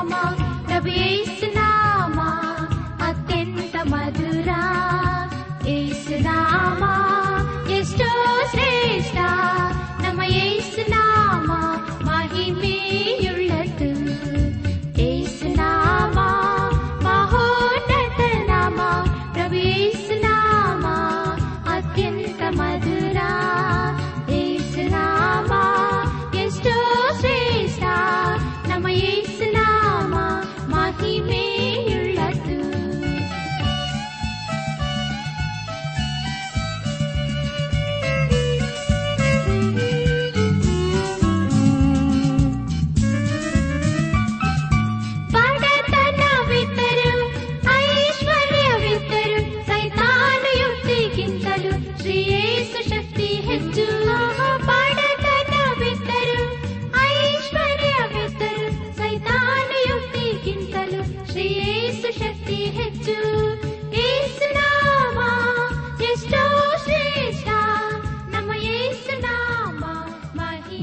ama tabii iyisin.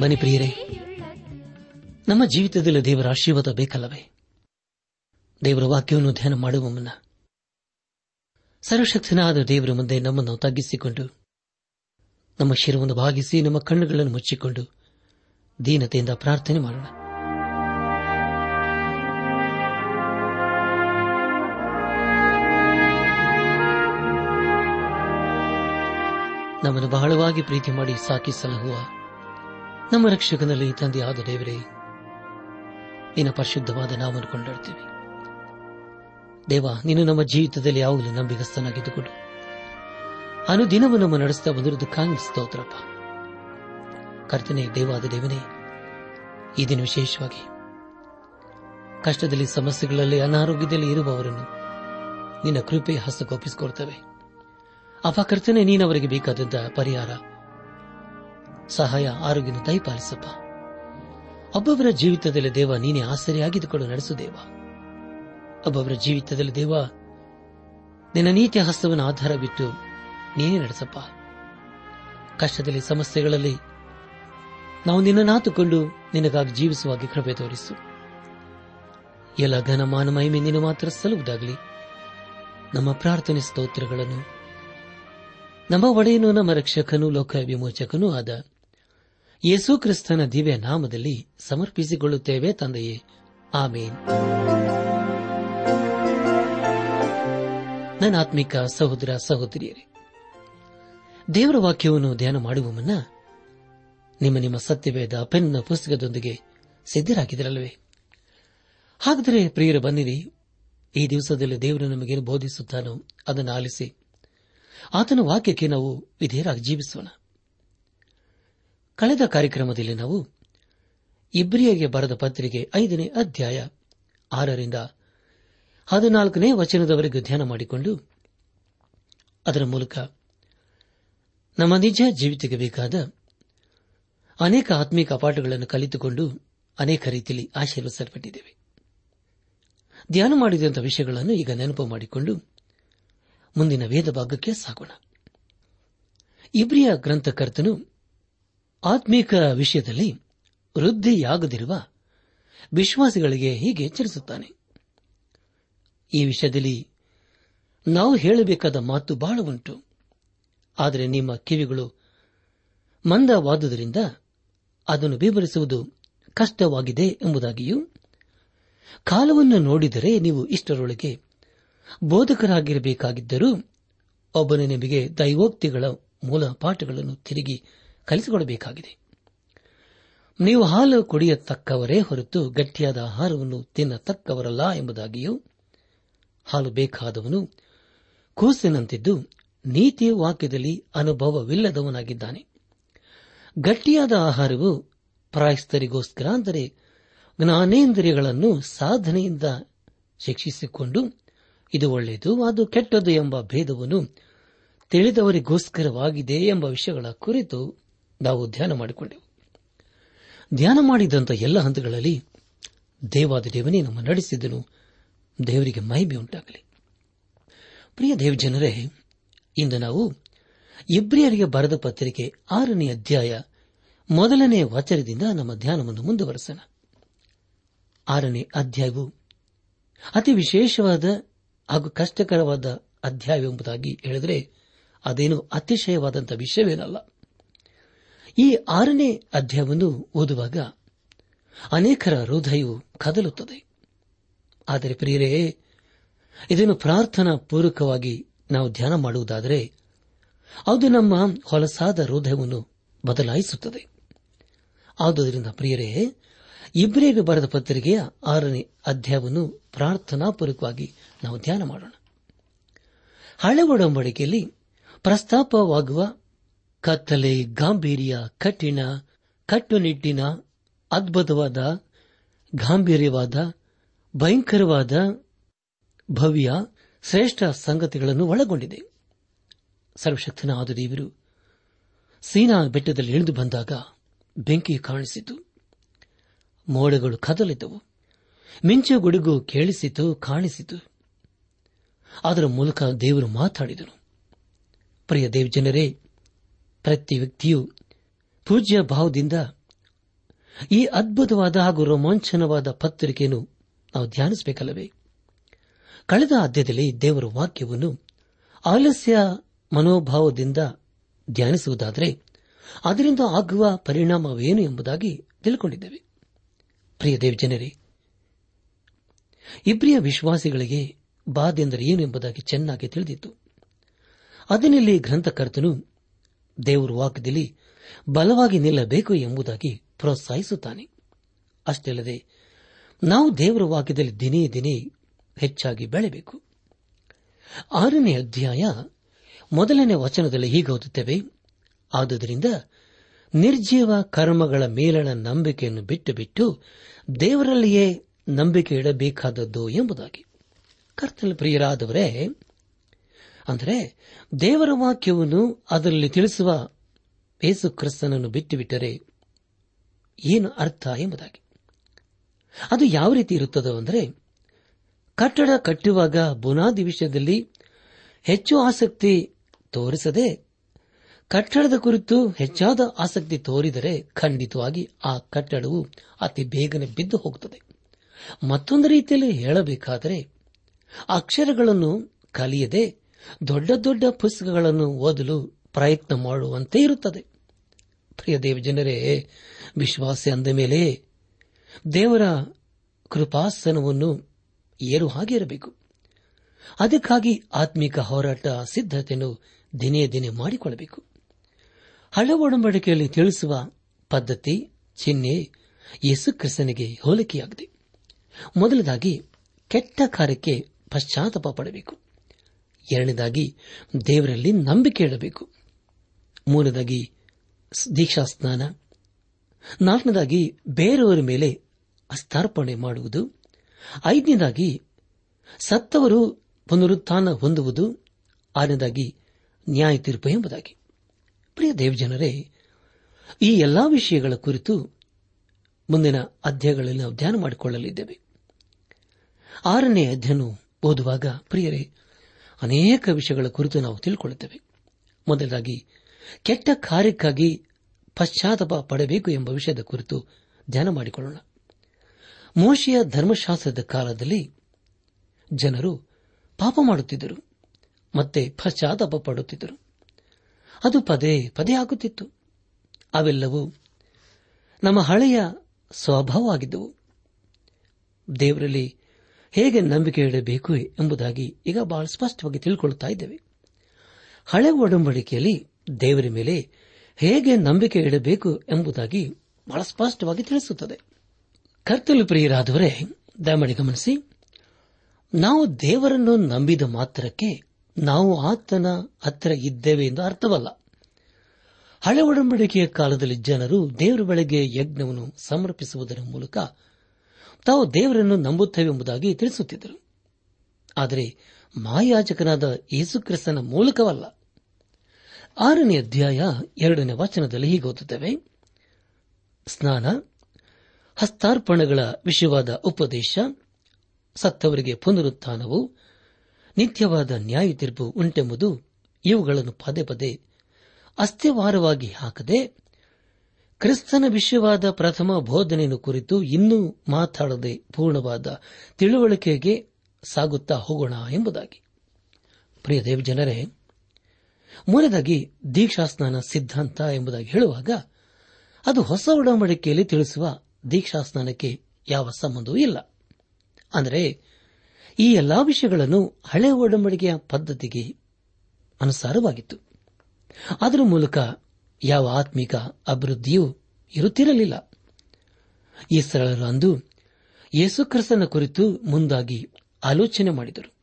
ಬನ್ನಿ ಪ್ರಿಯರೇ. ನಮ್ಮ ಜೀವಿತದಲ್ಲಿ ದೇವರ ಆಶೀರ್ವಾದ ಬೇಕಲ್ಲವೇ ದೇವರ ವಾಕ್ಯವನ್ನು ಧ್ಯಾನ ಮಾಡುವ ಮುನ್ನ ಸರ್ವಶಕ್ತನಾದ ದೇವರ ಮುಂದೆ ನಮ್ಮನ್ನು ತಗ್ಗಿಸಿಕೊಂಡು, ನಮ್ಮ ಶಿರವನ್ನು ಭಾಗಿಸಿ ನಮ್ಮ ಕಣ್ಣುಗಳನ್ನು ಮುಚ್ಚಿಕೊಂಡು ದೀನತೆಯಿಂದ ಪ್ರಾರ್ಥನೆ ಮಾಡೋಣ ನಮ್ಮನ್ನು ಬಹಳವಾಗಿ ಪ್ರೀತಿ ಮಾಡಿ ಸಾಕಿ ನಮ್ಮ ರಕ್ಷಕನಲ್ಲಿ ತಂದೆಯಾದ ದೇವರೇ, ನಿನ್ನ ಪರಿಶುದ್ಧವಾದ ನಾವನ್ನು ಕೊಂಡಾಡ್ತೀವಿ. ದೇವ, ನೀನು ನಮ್ಮ ಜೀವಿತದಲ್ಲಿ ಯಾವಾಗಲೂ ನಂಬಿಗಸ್ತನಾಗಿದ್ದುಕೊಂಡು. ಅನುದಿನವೂ ನಮ್ಮ ನಡೆಸ್ತಾ ಬಂದಿರುವುದಕ್ಕಾಗಿ ಸ್ತೋತ್ರಪ್ಪ. ಕರ್ತನೆ ದೇವಾದ ದೇವನೇ, ಈ ದಿನ ವಿಶೇಷವಾಗಿ ಕಷ್ಟದಲ್ಲಿ, ಸಮಸ್ಯೆಗಳಲ್ಲಿ, ಅನಾರೋಗ್ಯದಲ್ಲಿ ಇರುವವರನ್ನು ನಿನ್ನ ಕೃಪೆ ಹಸ್ತಗೊಪ್ಪಿಸಿಕೊಳ್ತವೆ ಅಪಕರ್ತನೆ ಕರ್ತನೆ ನೀನವರಿಗೆ ಬೇಕಾದಂತಹ ಪರಿಹಾರ ಸಹಾಯ ಆರೋಗ್ಯನ ದಯಪಾಲಿಸಪ್ಪ. ಒಬ್ಬೊಬ್ಬರ ಜೀವಿತದಲ್ಲಿ ದೇವ, ನೀನೇ ಆಸರೆಯಾಗಿದ್ದುಕೊಂಡು ನಡೆಸು ದೇವ ಒಬ್ಬೊಬ್ಬರ ಜೀವಿತದಲ್ಲಿ ದೇವ, ನಿನ್ನ ನೀತಿಯ ಹಸ್ತವನ್ನು ಆಧಾರ ಬಿಟ್ಟು ನೀನೇ ನಡೆಸಪ್ಪ. ಕಷ್ಟದಲ್ಲಿ, ಸಮಸ್ಯೆಗಳಲ್ಲಿ ನಾವು ನಿನ್ನನ್ನಾತುಕೊಂಡು ನಿನಗಾಗಿ ಜೀವಿಸುವಾಗಿ ಕೃಪೆ ತೋರಿಸು. ಎಲ್ಲ ಘನಮಾನ ಮಹಿಮೆ ನೀನು ಮಾತ್ರ ಸಲ್ಲುವುದಾಗಲಿ. ನಮ್ಮ ಪ್ರಾರ್ಥನೆ ಸ್ತೋತ್ರಗಳನ್ನು ನಮ್ಮ ಒಡೆಯನು, ನಮ್ಮ ರಕ್ಷಕನೂ ಲೋಕ ವಿಮೋಚಕನೂ ಆದ ಯೇಸು ಕ್ರಿಸ್ತನ ದಿವ್ಯ ನಾಮದಲ್ಲಿ ಸಮರ್ಪಿಸಿಕೊಳ್ಳುತ್ತೇವೆ ತಂದೆಯೇ. ಆಮೇನ್. ನನ್ನ ಆತ್ಮಿಕ ಸಹೋದರ ಸಹೋದರಿಯರೇ, ದೇವರ ವಾಕ್ಯವನ್ನು ಧ್ಯಾನ ಮಾಡುವ ಮುನ್ನ ನಿಮ್ಮ ನಿಮ್ಮ ಸತ್ಯವೇದ ಪೆನ್ ಪುಸ್ತಕದೊಂದಿಗೆ ಸಿದ್ದರಾಗಿದ್ದರಲ್ಲವೇ ಹಾಗಾದರೆ ಪ್ರಿಯರು ಬನ್ನಿರಿ, ಈ ದಿವಸದಲ್ಲಿ ದೇವರು ನಮಗೇನು ಬೋಧಿಸುತ್ತಾನೋ ಅದನ್ನು ಆಲಿಸಿ, ಆತನ ವಾಕ್ಯಕ್ಕೆ ನಾವು ವಿಧೇಯರಾಗಿ ಜೀವಿಸೋಣ. ಕಳೆದ ಕಾರ್ಯಕ್ರಮದಲ್ಲಿ ನಾವು ಇಬ್ರಿಯಗೆ ಬರೆದ ಪತ್ರಿಕೆ ಐದನೇ ಅಧ್ಯಾಯ ಆರರಿಂದ ಹದಿನಾಲ್ಕನೇ ವಚನದವರೆಗೂ ಧ್ಯಾನ ಮಾಡಿಕೊಂಡು ಅದರ ಮೂಲಕ ನಮ್ಮ ನಿಜ ಜೀವಿತಕ್ಕೆ ಬೇಕಾದ ಅನೇಕ ಆತ್ಮಿಕ ಪಾಠಗಳನ್ನು ಕಲಿತುಕೊಂಡು ಅನೇಕ ರೀತಿಯಲ್ಲಿ ಆಶೀರ್ವಿಸಲ್ಪಟ್ಟಿದ್ದೇವೆ ಧ್ಯಾನ ಮಾಡಿದಂಥ ವಿಷಯಗಳನ್ನು ಈಗ ನೆನಪು ಮಾಡಿಕೊಂಡು ಮುಂದಿನ ವೇದ ಭಾಗಕ್ಕೆ ಸಾಗೋಣ. ಇಬ್ರಿಯ ಗ್ರಂಥಕರ್ತನು ಆತ್ಮೀಕ ವಿಷಯದಲ್ಲಿ ವೃದ್ಧಿಯಾಗದಿರುವ ವಿಶ್ವಾಸಿಗಳಿಗೆ ಹೀಗೆ ಎಚ್ಚರಿಸುತ್ತಾನೆ. ಈ ವಿಷಯದಲ್ಲಿ ನಾವು ಹೇಳಬೇಕಾದ ಮಾತು ಬಹಳ ಉಂಟು. ಆದರೆ ನಿಮ್ಮ ಕಿವಿಗಳು ಮಂದವಾದುದರಿಂದ ಅದನ್ನು ವಿವರಿಸುವುದು ಕಷ್ಟವಾಗಿದೆ ಎಂಬುದಾಗಿಯೂ, ಕಾಲವನ್ನು ನೋಡಿದರೆ ನೀವು ಇಷ್ಟರೊಳಗೆ ಬೋಧಕರಾಗಿರಬೇಕಾಗಿದ್ದರೂ ಒಬ್ಬನೇ ನಿಮಗೆ ದೈವೋಕ್ತಿಗಳ ಮೂಲ ಪಾಠಗಳನ್ನು ತಿರುಗಿ ಕಲಿಸಿಕೊಡಬೇಕಾಗಿದೆ. ನೀವು ಹಾಲು ಕುಡಿಯತಕ್ಕವರೇ ಹೊರತು ಗಟ್ಟಿಯಾದ ಆಹಾರವನ್ನು ತಿನ್ನತಕ್ಕವರಲ್ಲ ಎಂಬುದಾಗಿಯೂ, ಹಾಲು ಬೇಕಾದವನು ಕೂಸಿನಂತಿದ್ದು ನೀತಿಯ ವಾಕ್ಯದಲ್ಲಿ ಅನುಭವವಿಲ್ಲದವನಾಗಿದ್ದಾನೆ. ಗಟ್ಟಿಯಾದ ಆಹಾರವು ಪ್ರಾಯಸ್ತರಿಗೋಸ್ಕರ ಅಂದರೆ ಜ್ಞಾನೇಂದ್ರಿಯಗಳನ್ನು ಸಾಧನೆಯಿಂದ ಶಿಕ್ಷಿಸಿಕೊಂಡು ಇದು ಒಳ್ಳೆಯದು, ಅದು ಕೆಟ್ಟದ್ದು ಎಂಬ ಭೇದವನ್ನು ತಿಳಿದವರಿಗೋಸ್ಕರವಾಗಿದೆ ಎಂಬ ವಿಷಯಗಳ ಕುರಿತು ನಾವು ಧ್ಯಾನ ಮಾಡಿಕೊಂಡೆವು. ಧ್ಯಾನ ಮಾಡಿದಂಥ ಎಲ್ಲ ಹಂತಗಳಲ್ಲಿ ದೇವಾದ ದೇವನೇ ನಮ್ಮ ನಡೆಸಿದ್ದನು. ದೇವರಿಗೆ ಮಹಿಮೆ ಉಂಟಾಗಲಿ. ಪ್ರಿಯ ದೇವಜನರೇ, ಇಂದು ನಾವು ಇಬ್ರಿಯರಿಗೆ ಬರೆದ ಪತ್ರಿಕೆ ಆರನೇ ಅಧ್ಯಾಯ ಮೊದಲನೇ ವಚನದಿಂದ ನಮ್ಮ ಧ್ಯಾನವನ್ನು ಮುಂದುವರೆಸೋಣ. ಆರನೇ ಅಧ್ಯಾಯವು ಅತಿ ವಿಶೇಷವಾದ ಹಾಗೂ ಕಷ್ಟಕರವಾದ ಅಧ್ಯಾಯವೆಂಬುದಾಗಿ ಹೇಳಿದರೆ ಅದೇನು ಅತಿಶಯವಾದಂಥ ವಿಷಯವೇನಲ್ಲ. ಈ ಆರನೇ ಅಧ್ಯಾಯವನ್ನು ಓದುವಾಗ ಅನೇಕರ ಹೃದಯವು ಕದಲುತ್ತದೆ. ಆದರೆ ಪ್ರಿಯರೇ, ಇದನ್ನು ಪ್ರಾರ್ಥನಾ ಪೂರ್ವಕವಾಗಿ ನಾವು ಧ್ಯಾನ ಮಾಡುವುದಾದರೆ ಅದು ನಮ್ಮ ಹೊಲಸಾದ ಹೃದಯವನ್ನು ಬದಲಾಯಿಸುತ್ತದೆ. ಆದುದರಿಂದ ಪ್ರಿಯರೇ, ಇಬ್ರಿಯರು ಬರೆದ ಪತ್ರಿಕೆಯ ಆರನೇ ಅಧ್ಯಾಯವನ್ನು ಪ್ರಾರ್ಥನಾಪೂರ್ವಕವಾಗಿ ನಾವು ಧ್ಯಾನ ಮಾಡೋಣ. ಹಳೆ ಒಡಂಬಡಿಕೆಯಲ್ಲಿ ಪ್ರಸ್ತಾಪವಾಗುವ ಕತ್ತಲೆ, ಗಾಂಭೀರ್ಯ, ಕಠಿಣ, ಕಟ್ಟುನಿಟ್ಟಿನ, ಅದ್ಭುತವಾದ, ಗಾಂಭೀರ್ಯವಾದ, ಭಯಂಕರವಾದ, ಭವ್ಯ, ಶ್ರೇಷ್ಠ ಸಂಗತಿಗಳನ್ನು ಒಳಗೊಂಡಿದೆ. ಸರ್ವಶಕ್ತನಾದ ದೇವರು ಸೀನಾ ಬೆಟ್ಟದಲ್ಲಿ ಇಳಿದು ಬಂದಾಗ ಬೆಂಕಿ ಕಾಣಿಸಿತು. ಮೋಡಗಳು ಕದಲಿದ್ದವು ಮಿಂಚು ಗುಡುಗು ಕೇಳಿಸಿತು, ಕಾಣಿಸಿತು. ಅದರ ಮೂಲಕ ದೇವರು ಮಾತಾಡಿದನು. ಪ್ರಿಯ ದೇವಜನರೇ ಪ್ರತಿ ವ್ಯಕ್ತಿಯು ಪೂಜ್ಯ ಭಾವದಿಂದ ಈ ಅದ್ಭುತವಾದ ಹಾಗೂ ರೋಮಾಂಚನವಾದ ಪತ್ರಿಕೆಯನ್ನು ನಾವು ಧ್ಯಾನಿಸಬೇಕಲ್ಲವೇ? ಕಳೆದ ಆದ್ಯದಲ್ಲಿ ದೇವರ ವಾಕ್ಯವನ್ನು ಆಲಸ್ಯ ಮನೋಭಾವದಿಂದ ಧ್ಯಾನಿಸುವುದಾದರೆ ಅದರಿಂದ ಆಗುವ ಪರಿಣಾಮವೇನು ಎಂಬುದಾಗಿ ತಿಳ್ಕೊಂಡಿದ್ದೇವೆ. ಪ್ರಿಯ ದೇವಜನರೇ, ಇಬ್ರಿಯ ವಿಶ್ವಾಸಿಗಳಿಗೆ ಬಾಧೆಂದರೆ ಏನು ಎಂಬುದಾಗಿ ಚೆನ್ನಾಗಿ ತಿಳಿದಿತ್ತು. ಅದನ್ನಲ್ಲಿ ಗ್ರಂಥಕರ್ತನು ದೇವರ ವಾಕ್ಯದಲ್ಲಿ ಬಲವಾಗಿ ನಿಲ್ಲಬೇಕು ಎಂಬುದಾಗಿ ಪ್ರೋತ್ಸಾಹಿಸುತ್ತಾನೆ. ಅಷ್ಟೇ ಅಲ್ಲದೆ, ನಾವು ದೇವರ ವಾಕ್ಯದಲ್ಲಿ ದಿನೇ ದಿನೇ ಹೆಚ್ಚಾಗಿ ಬೆಳೆಯಬೇಕು. ಆರನೇ ಅಧ್ಯಾಯ ಮೊದಲನೇ ವಚನದಲ್ಲಿ ಹೀಗೆ ಓದುತ್ತೇವೆ, ಆದುದರಿಂದ ನಿರ್ಜೀವ ಕರ್ಮಗಳ ಮೇಲಣ ನಂಬಿಕೆಯನ್ನು ಬಿಟ್ಟು ಬಿಟ್ಟು ದೇವರಲ್ಲಿಯೇ ನಂಬಿಕೆ ಇಡಬೇಕಾದದ್ದು ಎಂಬುದಾಗಿ. ಕರ್ತನ ಪ್ರಿಯರಾದವರೇ ಅಂದರೆ ದೇವರ ವಾಕ್ಯವನ್ನು ಅದರಲ್ಲಿ ತಿಳಿಸುವ ಯೇಸು ಕ್ರಿಸ್ತನನ್ನು ಬಿಟ್ಟು ಬಿಟ್ಟರೆ ಏನು ಅರ್ಥ ಎಂಬುದಾಗಿ. ಅದು ಯಾವ ರೀತಿ ಇರುತ್ತದೋ ಅಂದರೆ, ಕಟ್ಟಡ ಕಟ್ಟುವಾಗ ಬುನಾದಿ ವಿಷಯದಲ್ಲಿ ಹೆಚ್ಚು ಆಸಕ್ತಿ ತೋರಿಸದೆ, ಕಟ್ಟಡದ ಕುರಿತು ಹೆಚ್ಚಾದ ಆಸಕ್ತಿ ತೋರಿದರೆ ಖಂಡಿತವಾಗಿ ಆ ಕಟ್ಟಡವು ಅತಿ ಬೇಗನೆ ಬಿದ್ದು ಹೋಗುತ್ತದೆ. ಮತ್ತೊಂದು ರೀತಿಯಲ್ಲಿ ಹೇಳಬೇಕಾದರೆ, ಅಕ್ಷರಗಳನ್ನು ಕಲಿಯದೆ ದೊಡ್ಡ ದೊಡ್ಡ ಪುಸ್ತಕಗಳನ್ನು ಓದಲು ಪ್ರಯತ್ನ ಮಾಡುವಂತೆ ಇರುತ್ತದೆ. ಪ್ರಿಯ ದೇವ ಜನರೇ, ವಿಶ್ವಾಸ ಅಂದ ಮೇಲೆ ದೇವರ ಕೃಪಾಸನವನ್ನು ಏರು ಹಾಗೆ ಇರಬೇಕು. ಅದಕ್ಕಾಗಿ ಆತ್ಮಿಕ ಹೋರಾಟ ಸಿದ್ಧತೆಯನ್ನು ದಿನೇ ದಿನೇ ಮಾಡಿಕೊಳ್ಳಬೇಕು. ಹಳೆ ಒಡಂಬಡಿಕೆಯಲ್ಲಿ ತಿಳಿಸುವ ಪದ್ಧತಿ, ಚಿಹ್ನೆ ಯೇಸು ಕ್ರಿಸ್ತನಿಗೆ ಹೋಲಿಕೆಯಾಗಿದೆ. ಮೊದಲದಾಗಿ ಕೆಟ್ಟ ಕಾರ್ಯಕ್ಕೆ ಪಶ್ಚಾತ್ತಾಪ ಪಡಬೇಕು. ಎರಡನೇದಾಗಿ ದೇವರಲ್ಲಿ ನಂಬಿಕೆ ಇಡಬೇಕು ಮೂರನೇದಾಗಿ ದೀಕ್ಷಾ ಸ್ನಾನ. ನಾಲ್ಕನೇದಾಗಿ ಬೇರೆಯವರ ಮೇಲೆ ಅಸ್ತಾರ್ಪಣೆ ಮಾಡುವುದು. ಐದನೇದಾಗಿ ಸತ್ತವರು ಪುನರುತ್ಥಾನ ಹೊಂದುವುದು. ಆರನೇದಾಗಿ ನ್ಯಾಯ ತೀರ್ಪು ಎಂಬುದಾಗಿ. ಪ್ರಿಯ ದೇವಜನರೇ, ಈ ಎಲ್ಲಾ ವಿಷಯಗಳ ಕುರಿತು ಮುಂದಿನ ಅಧ್ಯಾಯಗಳಲ್ಲಿ ನಾವು ಧ್ಯಾನ ಮಾಡಿಕೊಳ್ಳಲಿದ್ದೇವೆ. ಆರನೇ ಅಧ್ಯಯನ ಓದುವಾಗ, ಪ್ರಿಯರೇ ಅನೇಕ ವಿಷಯಗಳ ಕುರಿತು ನಾವು ತಿಳ್ಕೊಳ್ಳುತ್ತೇವೆ. ಮೊದಲಾಗಿ ಕೆಟ್ಟ ಕಾರ್ಯಕ್ಕಾಗಿ ಪಶ್ಚಾತ್ತಾಪ ಪಡಬೇಕು ಎಂಬ ವಿಷಯದ ಕುರಿತು ಧ್ಯಾನ ಮಾಡಿಕೊಳ್ಳೋಣ. ಮೋಶೆಯ ಧರ್ಮಶಾಸ್ತ್ರದ ಕಾಲದಲ್ಲಿ ಜನರು ಪಾಪ ಮಾಡುತ್ತಿದ್ದರು, ಮತ್ತೆ ಪಶ್ಚಾತ್ತಾಪ ಪಡುತ್ತಿದ್ದರು. ಅದು ಪದೇ ಪದೇ ಆಗುತ್ತಿತ್ತು. ಅವೆಲ್ಲವೂ ನಮ್ಮ ಹಳೆಯ ಸ್ವಭಾವವಾಗಿದ್ದವು. ದೇವರಲ್ಲಿ ಹೇಗೆ ನಂಬಿಕೆ ಇಡಬೇಕು ಎಂಬುದಾಗಿ ಈಗ ಬಹಳ ಸ್ಪಷ್ಟವಾಗಿ ತಿಳ್ಕೊಳ್ಳುತ್ತಾ ಇದ್ದೇವೆ. ಹಳೆ ಒಡಂಬಡಿಕೆಯಲ್ಲಿ ದೇವರ ಮೇಲೆ ಹೇಗೆ ನಂಬಿಕೆ ಇಡಬೇಕು ಎಂಬುದಾಗಿ ಬಹಳ ಸ್ಪಷ್ಟವಾಗಿ ತಿಳಿಸುತ್ತದೆ. ಕರ್ತಲು ಪ್ರಿಯರಾದವರೇ, ದಯಮಾಡಿ ಗಮನಿಸಿ. ನಾವು ದೇವರನ್ನು ನಂಬಿದ ಮಾತ್ರಕ್ಕೆ ನಾವು ಆತನ ಹತ್ತಿರ ಇದ್ದೇವೆ ಎಂದು ಅರ್ಥವಲ್ಲ. ಹಳೆ ಒಡಂಬಡಿಕೆಯ ಕಾಲದಲ್ಲಿ ಜನರು ದೇವರ ಬಳಿಗೆ ಯಜ್ಞವನ್ನು ಸಮರ್ಪಿಸುವುದರ ಮೂಲಕ ತಾವು ದೇವರನ್ನು ನಂಬುತ್ತೇವೆ ಎಂಬುದಾಗಿ ತಿಳಿಸುತ್ತಿದ್ದರು. ಆದರೆ ಮಾಯಾಜಕನಾದ ಯೇಸುಕ್ರಿಸ್ತನ ಮೂಲಕವಲ್ಲ. ಆರನೇ ಅಧ್ಯಾಯ ಎರಡನೇ ವಚನದಲ್ಲಿ ಹೀಗೆ ಓದುತ್ತೇವೆ. ಸ್ನಾನ, ಹಸ್ತಾರ್ಪಣೆಗಳ ವಿಷಯವಾದ ಉಪದೇಶ, ಸತ್ತವರಿಗೆ ಪುನರುತ್ಥಾನವು, ನಿತ್ಯವಾದ ನ್ಯಾಯ ತೀರ್ಪು ಉಂಟೆಂಬುದು ಇವುಗಳನ್ನು ಪದೇ ಪದೇ ಅಸ್ಥಿವಾರವಾಗಿ ಹಾಕದೆ ಕ್ರಿಸ್ತನ ವಿಷಯವಾದ ಪ್ರಥಮ ಬೋಧನೆಯನ್ನು ಕುರಿತು ಇನ್ನೂ ಮಾತಾಡದೆ ಪೂರ್ಣವಾದ ತಿಳುವಳಿಕೆಗೆ ಸಾಗುತ್ತಾ ಹೋಗೋಣ ಎಂಬುದಾಗಿ. ಪ್ರಿಯ ದೇವಜನರೇ ಮೂರನೇದಾಗಿ ದೀಕ್ಷಾಸ್ನಾನ ಸಿದ್ಧಾಂತ ಎಂಬುದಾಗಿ ಹೇಳುವಾಗ ಅದು ಹೊಸ ಒಡಂಬಡಿಕೆಯಲ್ಲಿ ತಿಳಿಸುವ ದೀಕ್ಷಾಸ್ನಾನಕ್ಕೆ ಯಾವ ಸಂಬಂಧವೂ ಇಲ್ಲ. ಅಂದರೆ, ಈ ಎಲ್ಲಾ ವಿಷಯಗಳನ್ನು ಹಳೆ ಒಡಂಬಡಿಕೆಯ ಪದ್ಧತಿಗೆ ಅನುಸಾರವಾಗಿತ್ತು. ಅದರ ಮೂಲಕ ಯಾವ ಆತ್ಮಿಕ ಅಭಿವೃದ್ಧಿಯೂ ಇರುತ್ತಿರಲಿಲ್ಲ. ಈ ಸರಳರು ಅಂದು ಯೇಸುಕ್ರಿಸ್ತನ ಕುರಿತು ಮುಂದಾಗಿ ಆಲೋಚನೆ ಮಾಡಿದರು.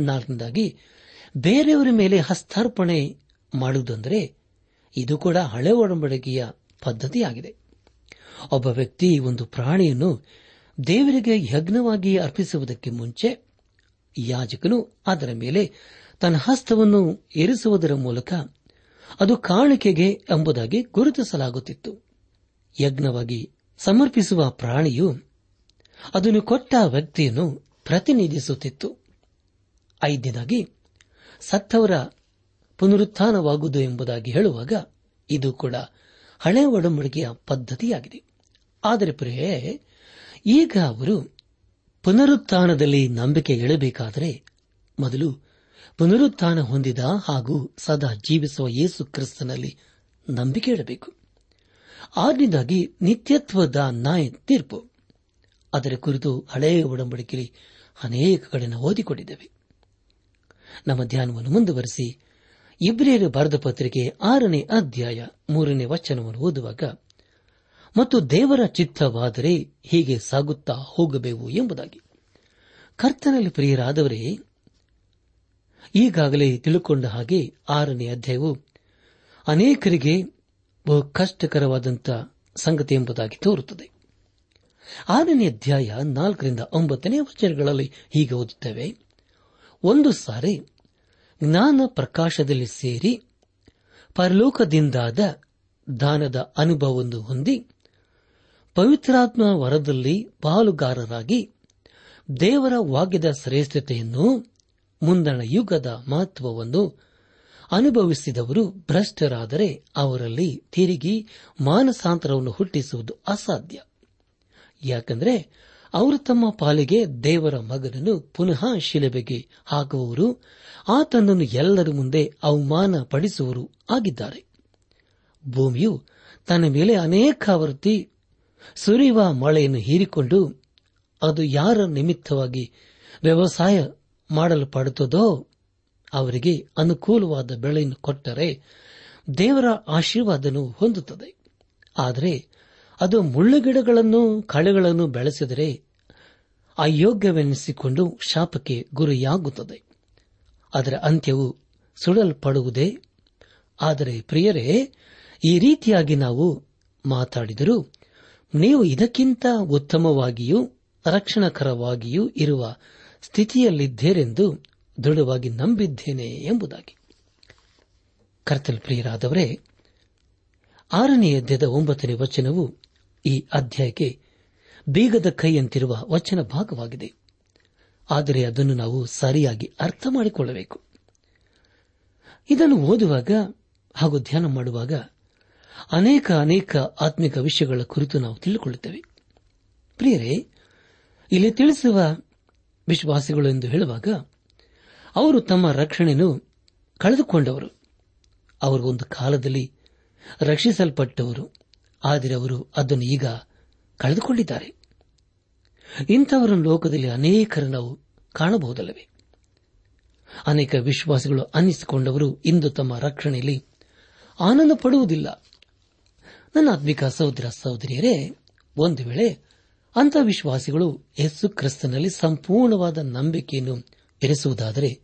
ನಾಲ್ಕನೇದಾಗಿ, ಬೇರೆಯವರ ಮೇಲೆ ಹಸ್ತಾರ್ಪಣೆ ಮಾಡುವುದಂದರೆ ಇದು ಕೂಡ ಹಳೆ ಒಡಂಬಡಿಕೆಯ ಪದ್ಧತಿಯಾಗಿದೆ. ಒಬ್ಬ ವ್ಯಕ್ತಿ ಒಂದು ಪ್ರಾಣಿಯನ್ನು ದೇವರಿಗೆ ಯಜ್ಞವಾಗಿ ಅರ್ಪಿಸುವುದಕ್ಕೆ ಮುಂಚೆ ಯಾಜಕನು ಅದರ ಮೇಲೆ ತನ್ನ ಹಸ್ತವನ್ನು ಇರಿಸುವುದರ ಮೂಲಕ ಅದು ಕಾಣಿಕೆಗೆ ಎಂಬುದಾಗಿ ಗುರುತಿಸಲಾಗುತ್ತಿತ್ತು. ಯಜ್ಞವಾಗಿ ಸಮರ್ಪಿಸುವ ಪ್ರಾಣಿಯು ಅದನ್ನು ಕೊಟ್ಟ ವ್ಯಕ್ತಿಯನ್ನು ಪ್ರತಿನಿಧಿಸುತ್ತಿತ್ತು. ಐದನೇದಾಗಿ ಸತ್ತವರ ಪುನರುತ್ಥಾನವಾಗುವುದು ಎಂಬುದಾಗಿ ಹೇಳುವಾಗ ಇದು ಕೂಡ ಹಳೆ ಒಡಂಬಡಿಕೆಯ ಪದ್ಧತಿಯಾಗಿದೆ. ಆದರೆ ಪ್ರಿಯೇ ಈಗ ಅವರು ಪುನರುತ್ಥಾನದಲ್ಲಿ ನಂಬಿಕೆ ಇಡಬೇಕಾದರೆ ಮೊದಲು ಪುನರುತ್ಥಾನ ಹೊಂದಿದ ಹಾಗೂ ಸದಾ ಜೀವಿಸುವ ಯೇಸು ಕ್ರಿಸ್ತನಲ್ಲಿ ನಂಬಿಕೆ ಇಡಬೇಕು. ಆರನೇದಾಗಿ ನಿತ್ಯತ್ವದ ನಾಯ ತೀರ್ಪು. ಅದರ ಕುರಿತು ಹಳೆಯ ಒಡಂಬಡಿಕೆಯಲ್ಲಿ ಅನೇಕ ಕಡೆ ಓದಿಕೊಂಡಿದ್ದೇವೆ. ನಮ್ಮ ಧ್ಯಾನವನ್ನು ಮುಂದುವರೆಸಿ, ಇಬ್ರಿಯರ ಬರೆದ ಪತ್ರಿಕೆ ಆರನೇ ಅಧ್ಯಾಯ ಮೂರನೇ ವಚನವನ್ನು ಓದುವಾಗ, ಮತ್ತು ದೇವರ ಚಿತ್ತವಾದರೆ ಹೀಗೆ ಸಾಗುತ್ತಾ ಹೋಗಬೇಕು ಎಂಬುದಾಗಿ. ಕರ್ತನಲ್ಲಿ ಪ್ರಿಯರಾದವರೇ ಈಗಾಗಲೇ ತಿಳುಕೊಂಡ ಹಾಗೆ ಆರನೇ ಅಧ್ಯಾಯವು ಅನೇಕರಿಗೆ ಬಹು ಕಷ್ಟಕರವಾದಂಥ ಸಂಗತಿ ಎಂಬುದಾಗಿ ತೋರುತ್ತದೆ. ಆರನೇ ಅಧ್ಯಾಯ ನಾಲ್ಕರಿಂದ ಒಂಬತ್ತನೇ ವಚನಗಳಲ್ಲಿ ಹೀಗೆ ಓದುತ್ತೇವೆ. ಒಂದು ಸಾರಿ ಜ್ಞಾನ ಪ್ರಕಾಶದಲ್ಲಿ ಸೇರಿ ಪರಲೋಕದಿಂದಾದ ದಾನದ ಅನುಭವವನ್ನು ಹೊಂದಿ ಪವಿತ್ರಾತ್ಮ ವರದಲ್ಲಿ ಪಾಲುಗಾರರಾಗಿ ದೇವರ ವಾಗ್ಯದ ಶ್ರೇಷ್ಠತೆಯನ್ನು ಮುಂದಣ ಯುಗದ ಮಹತ್ವವನ್ನು ಅನುಭವಿಸಿದವರು ಭ್ರಷ್ಟರಾದರೆ ಅವರಲ್ಲಿ ತಿರುಗಿ ಮಾನಸಾಂತರವನ್ನು ಹುಟ್ಟಿಸುವುದು ಅಸಾಧ್ಯ. ಯಾಕಂದರೆ ಅವರು ತಮ್ಮ ಪಾಲಿಗೆ ದೇವರ ಮಗನನ್ನು ಪುನಃ ಶಿಲೆಬೆಗೆ ಹಾಕುವವರು, ಆತನನ್ನು ಎಲ್ಲರ ಮುಂದೆ ಅವಮಾನ ಪಡಿಸುವರು ಆಗಿದ್ದಾರೆ. ಭೂಮಿಯು ತನ್ನ ಮೇಲೆ ಅನೇಕ ಆವೃತ್ತಿ, ಸುರಿಯುವ ಮಳೆಯನ್ನು ಹೀರಿಕೊಂಡು ಅದು ಯಾರ ನಿಮಿತ್ತವಾಗಿ ವ್ಯವಸಾಯ ಮಾಡಲ್ಪಡುತ್ತದೋ? ಅವರಿಗೆ ಅನುಕೂಲವಾದ ಬೆಳೆಯನ್ನು ಕೊಟ್ಟರೆ ದೇವರ ಆಶೀರ್ವಾದನು ಹೊಂದುತ್ತದೆ. ಆದರೆ ಅದು ಮುಳ್ಳುಗಿಡಗಳನ್ನು, ಕಳೆಗಳನ್ನು ಬೆಳೆಸಿದರೆ ಅಯೋಗ್ಯವೆನಿಸಿಕೊಂಡು ಶಾಪಕ್ಕೆ ಗುರಿಯಾಗುತ್ತದೆ. ಅದರ ಅಂತ್ಯವು ಸುಡಲ್ಪಡುವುದೇ? ಆದರೆ ಪ್ರಿಯರೇ, ಈ ರೀತಿಯಾಗಿ ನಾವು ಮಾತಾಡಿದರೂ ನೀವು ಇದಕ್ಕಿಂತ ಉತ್ತಮವಾಗಿಯೂ, ರಕ್ಷಣಕರವಾಗಿಯೂ ಇರುವ ಸ್ಥಿತಿಯಲ್ಲಿದ್ದೇರೆಂದು ದೃಢವಾಗಿ ನಂಬಿದ್ದೇನೆ ಎಂಬುದಾಗಿ. ಕರ್ತಲ್ ಪ್ರಿಯರಾದವರೇ ಆರನೇ ಅಧ್ಯಯದ ಒಂಬತ್ತನೇ ವಚನವು ಈ ಅಧ್ಯಾಯಕ್ಕೆ ಬೀಗದ ಕೈಯಂತಿರುವ ವಚನ ಭಾಗವಾಗಿದೆ. ಆದರೆ ಅದನ್ನು ನಾವು ಸರಿಯಾಗಿ ಅರ್ಥ ಮಾಡಿಕೊಳ್ಳಬೇಕು. ಇದನ್ನು ಓದುವಾಗ ಹಾಗೂ ಧ್ಯಾನ ಮಾಡುವಾಗ ಅನೇಕ ಅನೇಕ ಆತ್ಮಿಕ ವಿಷಯಗಳ ಕುರಿತು ನಾವು ತಿಳಿದುಕೊಳ್ಳುತ್ತೇವೆ ಪ್ರಿಯರೇ, ಇಲ್ಲಿ ತಿಳಿಸುವ ವಿಶ್ವಾಸಿಗಳು ಎಂದು ಹೇಳುವಾಗ ಅವರು ತಮ್ಮ ರಕ್ಷಣೆಯನ್ನು ಕಳೆದುಕೊಂಡವರು. ಅವರು ಒಂದು ಕಾಲದಲ್ಲಿ ರಕ್ಷಿಸಲ್ಪಟ್ಟವರು. ಆದರೆ ಅವರು ಅದನ್ನು ಈಗ ಕಳೆದುಕೊಂಡಿದ್ದಾರೆ. ಇಂಥವರನ್ನು ಲೋಕದಲ್ಲಿ ಅನೇಕರು ನಾವು ಕಾಣಬಹುದಲ್ಲವೇ? ಅನೇಕ ವಿಶ್ವಾಸಿಗಳು ಅನ್ನಿಸಿಕೊಂಡವರು ಇಂದು ತಮ್ಮ ರಕ್ಷಣೆಯಲ್ಲಿ ಆನಂದ ಪಡುವುದಿಲ್ಲ. ನನ್ನ ಆತ್ಮಿಕ ಸಹೋದರ ಸಹೋದರಿಯರೇ, ಒಂದು ವೇಳೆ ಅಂಥ ವಿಶ್ವಾಸಿಗಳು ಯೇಸು ಕ್ರಿಸ್ತನಲ್ಲಿ ಸಂಪೂರ್ಣವಾದ ನಂಬಿಕೆಯನ್ನು ಇರಿಸುವುದಾದರೆ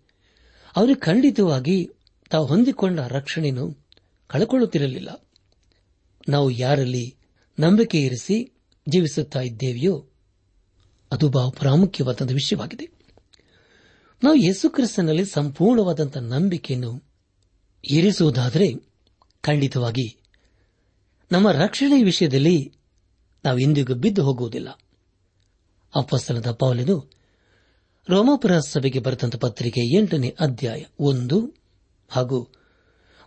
ಅವರು ಖಂಡಿತವಾಗಿ ತಾವು ಹೊಂದಿಕೊಂಡ ರಕ್ಷಣೆಯನ್ನು ಕಳೆಕೊಳ್ಳುತ್ತಿರಲಿಲ್ಲ. ನಾವು ಯಾರಲ್ಲಿ ನಂಬಿಕೆ ಇರಿಸಿ ಜೀವಿಸುತ್ತಾ ಇದ್ದೇವೆಯೋ ಅದು ಬಹು ಪ್ರಾಮುಖ್ಯವಾದ ವಿಷಯವಾಗಿದೆ. ನಾವು ಯೇಸು ಕ್ರಿಸ್ತನಲ್ಲಿ ಸಂಪೂರ್ಣವಾದಂಥ ನಂಬಿಕೆಯನ್ನು ಇರಿಸುವುದಾದರೆ ಖಂಡಿತವಾಗಿ ನಮ್ಮ ರಕ್ಷಣೆ ವಿಷಯದಲ್ಲಿ ನಾವು ಇಂದಿಗೂ ಬಿದ್ದು ಹೋಗುವುದಿಲ್ಲ. ಅಪ್ಪಸ್ತನದ ಪೌಲನು ರೋಮಾಪುರ ಸಭೆಗೆ ಬರೆದಂತ ಪತ್ರಿಕೆ ಎಂಟನೇ ಅಧ್ಯಾಯ ಒಂದು ಹಾಗೂ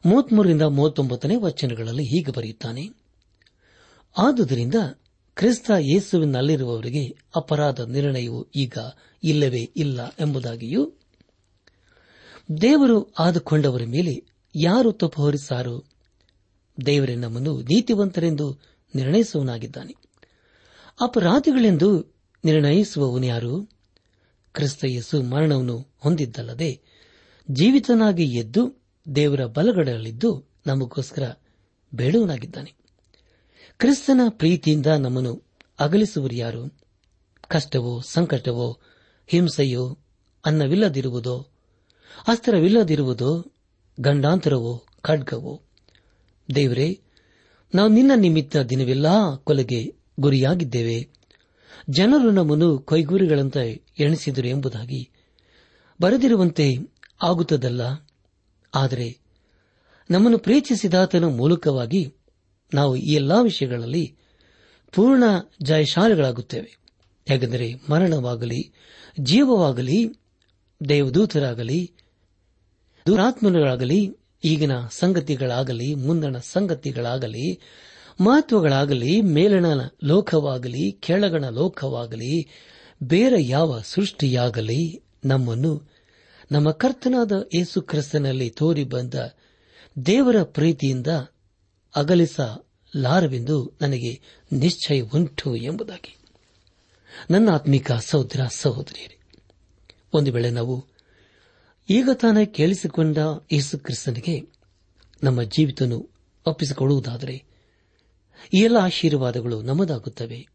ಮೂವತ್ಮೂರರಿಂದ ಮೂವತ್ತೊಂಬತ್ತನೇ ವಚನಗಳಲ್ಲಿ ಹೀಗೆ ಬರೆಯುತ್ತಾನೆ. ಆದುದರಿಂದ ಕ್ರಿಸ್ತ ಯೇಸುವಿನಲ್ಲಿರುವವರಿಗೆ ಅಪರಾಧ ನಿರ್ಣಯವು ಈಗ ಇಲ್ಲವೇ ಇಲ್ಲ ಎಂಬುದಾಗಿಯೂ ದೇವರು ಆದುಕೊಂಡವರ ಮೇಲೆ ಯಾರು ತಪ್ಪು ಹೊರಿಸಾರು? ದೇವರೇ ನಮ್ಮನ್ನು ನೀತಿವಂತರೆಂದು ನಿರ್ಣಯಿಸುವನಾಗಿದ್ದಾನೆ ಅಪರಾಧಿಗಳೆಂದು ನಿರ್ಣಯಿಸುವವನು ಯಾರು? ಕ್ರಿಸ್ತ ಯೇಸು ಮರಣವನ್ನು ಹೊಂದಿದ್ದಲ್ಲದೆ ಜೀವಿತನಾಗಿ ಎದ್ದು ದೇವರ ಬಲಗಡಲಿದ್ದು ನಮಗೋಸ್ಕರ ಬೇಡುವನಾಗಿದ್ದಾನೆ. ಕ್ರಿಸ್ತನ ಪ್ರೀತಿಯಿಂದ ನಮ್ಮನ್ನು ಅಗಲಿಸುವರು ಯಾರು? ಕಷ್ಟವೋ ಸಂಕಟವೋ ಹಿಂಸೆಯೋ, ಅನ್ನವಿಲ್ಲದಿರುವುದೋ, ಅಸ್ತ್ರವಿಲ್ಲದಿರುವುದೋ, ಗಂಡಾಂತರವೋ, ಖಡ್ಗವೋ. ದೇವರೇ, ನಾವು ನಿನ್ನ ನಿಮಿತ್ತ ದಿನವೆಲ್ಲಾ ಕೊಲೆಗೆ ಗುರಿಯಾಗಿದ್ದೇವೆ. ಜನರು ನಮ್ಮನ್ನು ಕೈಗೂರಿಗಳಂತೆ ಎಣಿಸಿದರು ಎಂಬುದಾಗಿ ಬರೆದಿರುವಂತೆ ಆಗುತ್ತದಲ್ಲ. ಆದರೆ ನಮ್ಮನ್ನು ಪ್ರೀತಿಸಿದಾತನ ಮೂಲಕವಾಗಿ ನಾವು ಈ ಎಲ್ಲಾ ವಿಷಯಗಳಲ್ಲಿ ಪೂರ್ಣ ಜಯಶಾಲಿಗಳಾಗುತ್ತೇವೆ. ಯಾಕೆಂದರೆ ಮರಣವಾಗಲಿ, ಜೀವವಾಗಲಿ, ದೇವದೂತರಾಗಲಿ ದುರಾತ್ಮನಗಳಾಗಲಿ ಈಗಿನ ಸಂಗತಿಗಳಾಗಲಿ, ಮುಂದಣ ಸಂಗತಿಗಳಾಗಲಿ ಮಹತ್ವಗಳಾಗಲಿ, ಮೇಲಣ ಲೋಕವಾಗಲಿ, ಕೆಳಗಣ ಲೋಕವಾಗಲಿ, ಬೇರೆ ಯಾವ ಸೃಷ್ಟಿಯಾಗಲಿ ನಮ್ಮನ್ನು, ನಮ್ಮ ಕರ್ತನಾದ ಯೇಸು ಕ್ರಿಸ್ತನಲ್ಲಿ ತೋರಿ ಬಂದ ದೇವರ ಪ್ರೀತಿಯಿಂದ ಅಗಲಿಸಲಾರವೆಂದು ನನಗೆ ನಿಶ್ಚಯ ಉಂಟು ಎಂಬುದಾಗಿ. ನನ್ನ ಆತ್ಮಿಕ ಸಹೋದರ ಸಹೋದರಿಯರೇ, ಒಂದು ವೇಳೆ ನಾವು ಈಗ ತಾನೇ ಕೇಳಿಸಿಕೊಂಡ ಯೇಸು ಕ್ರಿಸ್ತನಿಗೆ ನಮ್ಮ ಜೀವಿತನು ಒಪ್ಪಿಸಿಕೊಳ್ಳುವುದಾದರೆ ಈ ಎಲ್ಲ ಆಶೀರ್ವಾದಗಳು ನಮ್ಮದಾಗುತ್ತವೆ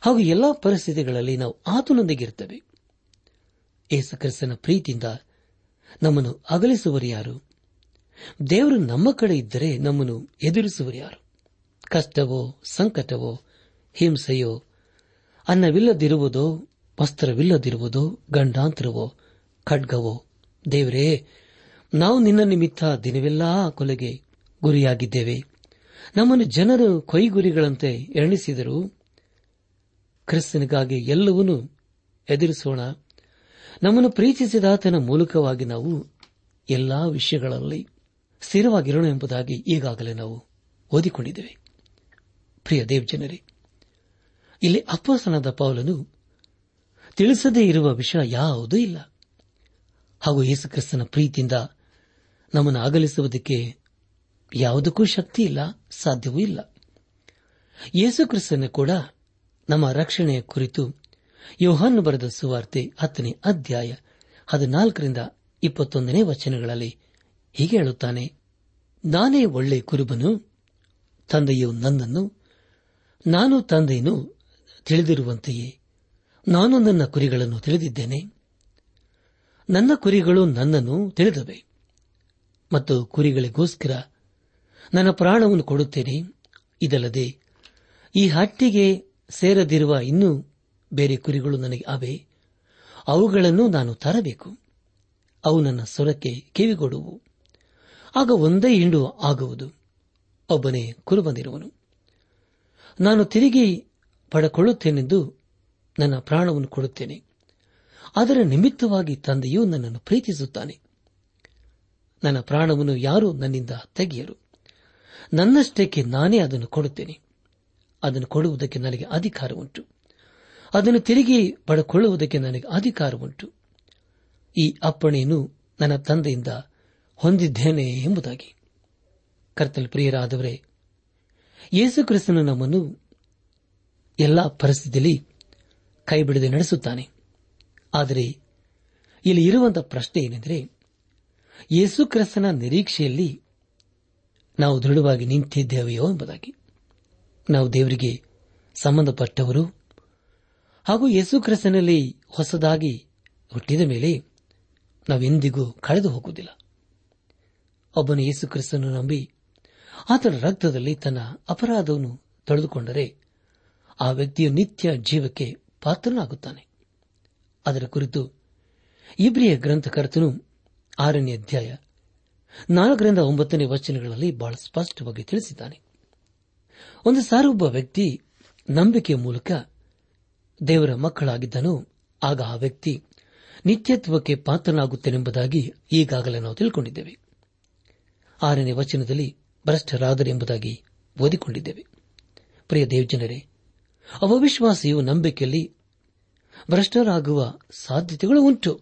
ಹಾಗೂ ಎಲ್ಲಾ ಪರಿಸ್ಥಿತಿಗಳಲ್ಲಿ ನಾವು ಆತನೊಂದಿಗಿರುತ್ತವೆ. ಏಸು ಕ್ರಿಸ್ತನ ಪ್ರೀತಿಯಿಂದ ನಮ್ಮನ್ನು ಅಗಲಿಸುವರು ಯಾರು? ದೇವರು ನಮ್ಮ ಕಡೆ ಇದ್ದರೆ ನಮ್ಮನ್ನು ಎದುರಿಸುವರು ಯಾರು? ಕಷ್ಟವೋ, ಸಂಕಟವೋ, ಹಿಂಸೆಯೋ, ಅನ್ನವಿಲ್ಲದಿರುವುದೋ, ವಸ್ತ್ರವಿಲ್ಲದಿರುವುದೋ, ಗಂಡಾಂತರವೋ, ಖಡ್ಗವೋ, ದೇವರೇ, ನಾವು ನಿನ್ನ ನಿಮಿತ್ತ ದಿನವೆಲ್ಲಾ ಕೊಲೆಗೆ ಗುರಿಯಾಗಿದ್ದೇವೆ. ನಮ್ಮನ್ನು ಜನರು ಕೊಯ್ಗುರಿಗಳಂತೆ ಎಣಿಸಿದರು. ಕ್ರಿಸ್ತನಿಗಾಗಿ ಎಲ್ಲವನ್ನೂ ಎದುರಿಸೋಣ. ನಮ್ಮನ್ನು ಪ್ರೀತಿಸಿದಾತನ ಮೂಲಕವಾಗಿ ನಾವು ಎಲ್ಲಾ ವಿಷಯಗಳಲ್ಲಿ ಸ್ಥಿರವಾಗಿರೋಣ ಎಂಬುದಾಗಿ ಈಗಾಗಲೇ ನಾವು ಓದಿಕೊಂಡಿದ್ದೇವೆ. ಪ್ರಿಯ ದೇವಜನರೇ, ಇಲ್ಲಿ ಅಪ್ಪಸನಾದ ಪೌಲನು ತಿಳಿಸದೇ ಇರುವ ವಿಷಯ ಯಾವುದೂ ಇಲ್ಲ. ಹಾಗೂ ಯೇಸುಕ್ರಿಸ್ತನ ಪ್ರೀತಿಯಿಂದ ನಮ್ಮನ್ನು ಅಗಲಿಸುವುದಕ್ಕೆ ಯಾವುದಕ್ಕೂ ಶಕ್ತಿ ಇಲ್ಲ, ಸಾಧ್ಯವೂ ಇಲ್ಲ. ಯೇಸುಕ್ರಿಸ್ತನ ಕೂಡ ನಮ್ಮ ರಕ್ಷಣೆಯ ಕುರಿತು ಯೋಹಾನ್ನು ಬರೆದ ಸುವಾರ್ತೆ ಹತ್ತನೇ ಅಧ್ಯಾಯ ಹದಿನಾಲ್ಕರಿಂದ ಇಪ್ಪತ್ತೊಂದನೇ ವಚನಗಳಲ್ಲಿ ಹೀಗೆ ಹೇಳುತ್ತಾನೆ, ನಾನೇ ಒಳ್ಳೆ ಕುರುಬನು, ತಂದೆಯು ನನ್ನನ್ನು, ನಾನು ತಂದೆಯನ್ನು ತಿಳಿದಿರುವಂತೆಯೇ, ನಾನು ನನ್ನ ಕುರಿಗಳನ್ನು ತಿಳಿದಿದ್ದೇನೆ. ನನ್ನ ಕುರಿಗಳು ನನ್ನನ್ನು ತಿಳಿದವೆ, ಮತ್ತು ಕುರಿಗಳಿಗೋಸ್ಕರ ನನ್ನ ಪ್ರಾಣವನ್ನು ಕೊಡುತ್ತೇನೆ. ಇದಲ್ಲದೆ ಈ ಹಟ್ಟಿಗೆ ಸೇರದಿರುವ ಇನ್ನೂ ಬೇರೆ ಕುರಿಗಳು ನನಗೆ ಅವೆ. ಅವುಗಳನ್ನು ನಾನು ತರಬೇಕು. ಅವು ನನ್ನ ಸ್ವರಕ್ಕೆ ಕಿವಿಗೊಡುವು. ಆಗ ಒಂದೇ ಹಿಂಡು ಆಗುವುದು. ಒಬ್ಬನೇ ಕುರುಬನಿರುವನು ನಾನು ತಿರುಗಿ ಪಡಕೊಳ್ಳುತ್ತೇನೆಂದು ನನ್ನ ಪ್ರಾಣವನ್ನು ಕೊಡುತ್ತೇನೆ. ಅದರ ನಿಮಿತ್ತವಾಗಿ ತಂದೆಯು ನನ್ನನ್ನು ಪ್ರೀತಿಸುತ್ತಾನೆ. ನನ್ನ ಪ್ರಾಣವನ್ನು ಯಾರೂ ನನ್ನಿಂದ ತೆಗೆಯರು. ನನ್ನಷ್ಟಕ್ಕೆ ನಾನೇ ಅದನ್ನು ಕೊಡುತ್ತೇನೆ. ಅದನ್ನು ಕೊಡುವುದಕ್ಕೆ ನನಗೆ ಅಧಿಕಾರ ಉಂಟು ಅದನ್ನು ತಿರುಗಿ ಪಡೆಕೊಳ್ಳುವುದಕ್ಕೆ ನನಗೆ ಅಧಿಕಾರ ಉಂಟು ಈ ಅಪ್ಪಣೆಯನ್ನು ನನ್ನ ತಂದೆಯಿಂದ ಹೊಂದಿದ್ದೇನೆ ಎಂಬುದಾಗಿ. ಕರ್ತಲ್ ಪ್ರಿಯರಾದವರೇ ಯೇಸು ಕ್ರಿಸ್ತನು ನಮ್ಮನ್ನು ಎಲ್ಲ ಪರಿಸ್ಥಿತಿಯಲ್ಲಿ ಕೈಬಿಡದೆ ನಡೆಸುತ್ತಾನೆ. ಆದರೆ ಇಲ್ಲಿ ಇರುವಂತಹ ಪ್ರಶ್ನೆ ಏನೆಂದರೆ ಯೇಸು ಕ್ರಿಸ್ತನ ನಿರೀಕ್ಷೆಯಲ್ಲಿ ನಾವು ದೃಢವಾಗಿ ನಿಂತಿದ್ದೇವೆಯೋ ಎಂಬುದಾಗಿ. ನಾವು ದೇವರಿಗೆ ಸಂಬಂಧಪಟ್ಟವರು. ಹಾಗೂ ಯೇಸು ಕ್ರಿಸ್ತನಲ್ಲಿ ಹೊಸದಾಗಿ ಹುಟ್ಟಿದ ಮೇಲೆ ನಾವೆಂದಿಗೂ ಕಳೆದು ಹೋಗುವುದಿಲ್ಲ. ಒಬ್ಬನು ಯೇಸು ನಂಬಿ ಆತನ ರಕ್ತದಲ್ಲಿ ತನ್ನ ಅಪರಾಧವನ್ನು ತೊಳೆದುಕೊಂಡರೆ ಆ ವ್ಯಕ್ತಿಯು ನಿತ್ಯ ಜೀವಕ್ಕೆ ಪಾತ್ರನಾಗುತ್ತಾನೆ. ಅದರ ಕುರಿತು ಇಬ್ರಿಯ ಗ್ರಂಥಕರ್ತನು ಆರನೇ ಅಧ್ಯಾಯ ನಾಲ್ಕರಿಂದ ಒಂಬತ್ತನೇ ವಚನಗಳಲ್ಲಿ ಬಹಳ ಸ್ಪಷ್ಟವಾಗಿ ತಿಳಿಸಿದ್ದಾನೆ. ಒಂದು ಸಾರಿ ಒಬ್ಬ ವ್ಯಕ್ತಿ ನಂಬಿಕೆಯ ಮೂಲಕ ದೇವರ ಮಕ್ಕಳಾಗಿದ್ದನು. ಆಗ ಆ ವ್ಯಕ್ತಿ ನಿತ್ಯತ್ವಕ್ಕೆ ಪಾತ್ರನಾಗುತ್ತೇನೆಂಬುದಾಗಿ ಈಗಾಗಲೇ ನಾವು ತಿಳ್ಕೊಂಡಿದ್ದೇವೆ. ಆರನೇ ವಚನದಲ್ಲಿ ಭ್ರಷ್ಟರಾದರೆಂಬುದಾಗಿ ಓದಿಕೊಂಡಿದ್ದೇವೆ. ಪ್ರಿಯ ದೇವಜನರೇ, ಅವಿಶ್ವಾಸಿಯು ನಂಬಿಕೆಯಲ್ಲಿ ಭ್ರಷ್ಟರಾಗುವ ಸಾಧ್ಯತೆಗಳು ಉಂಟು.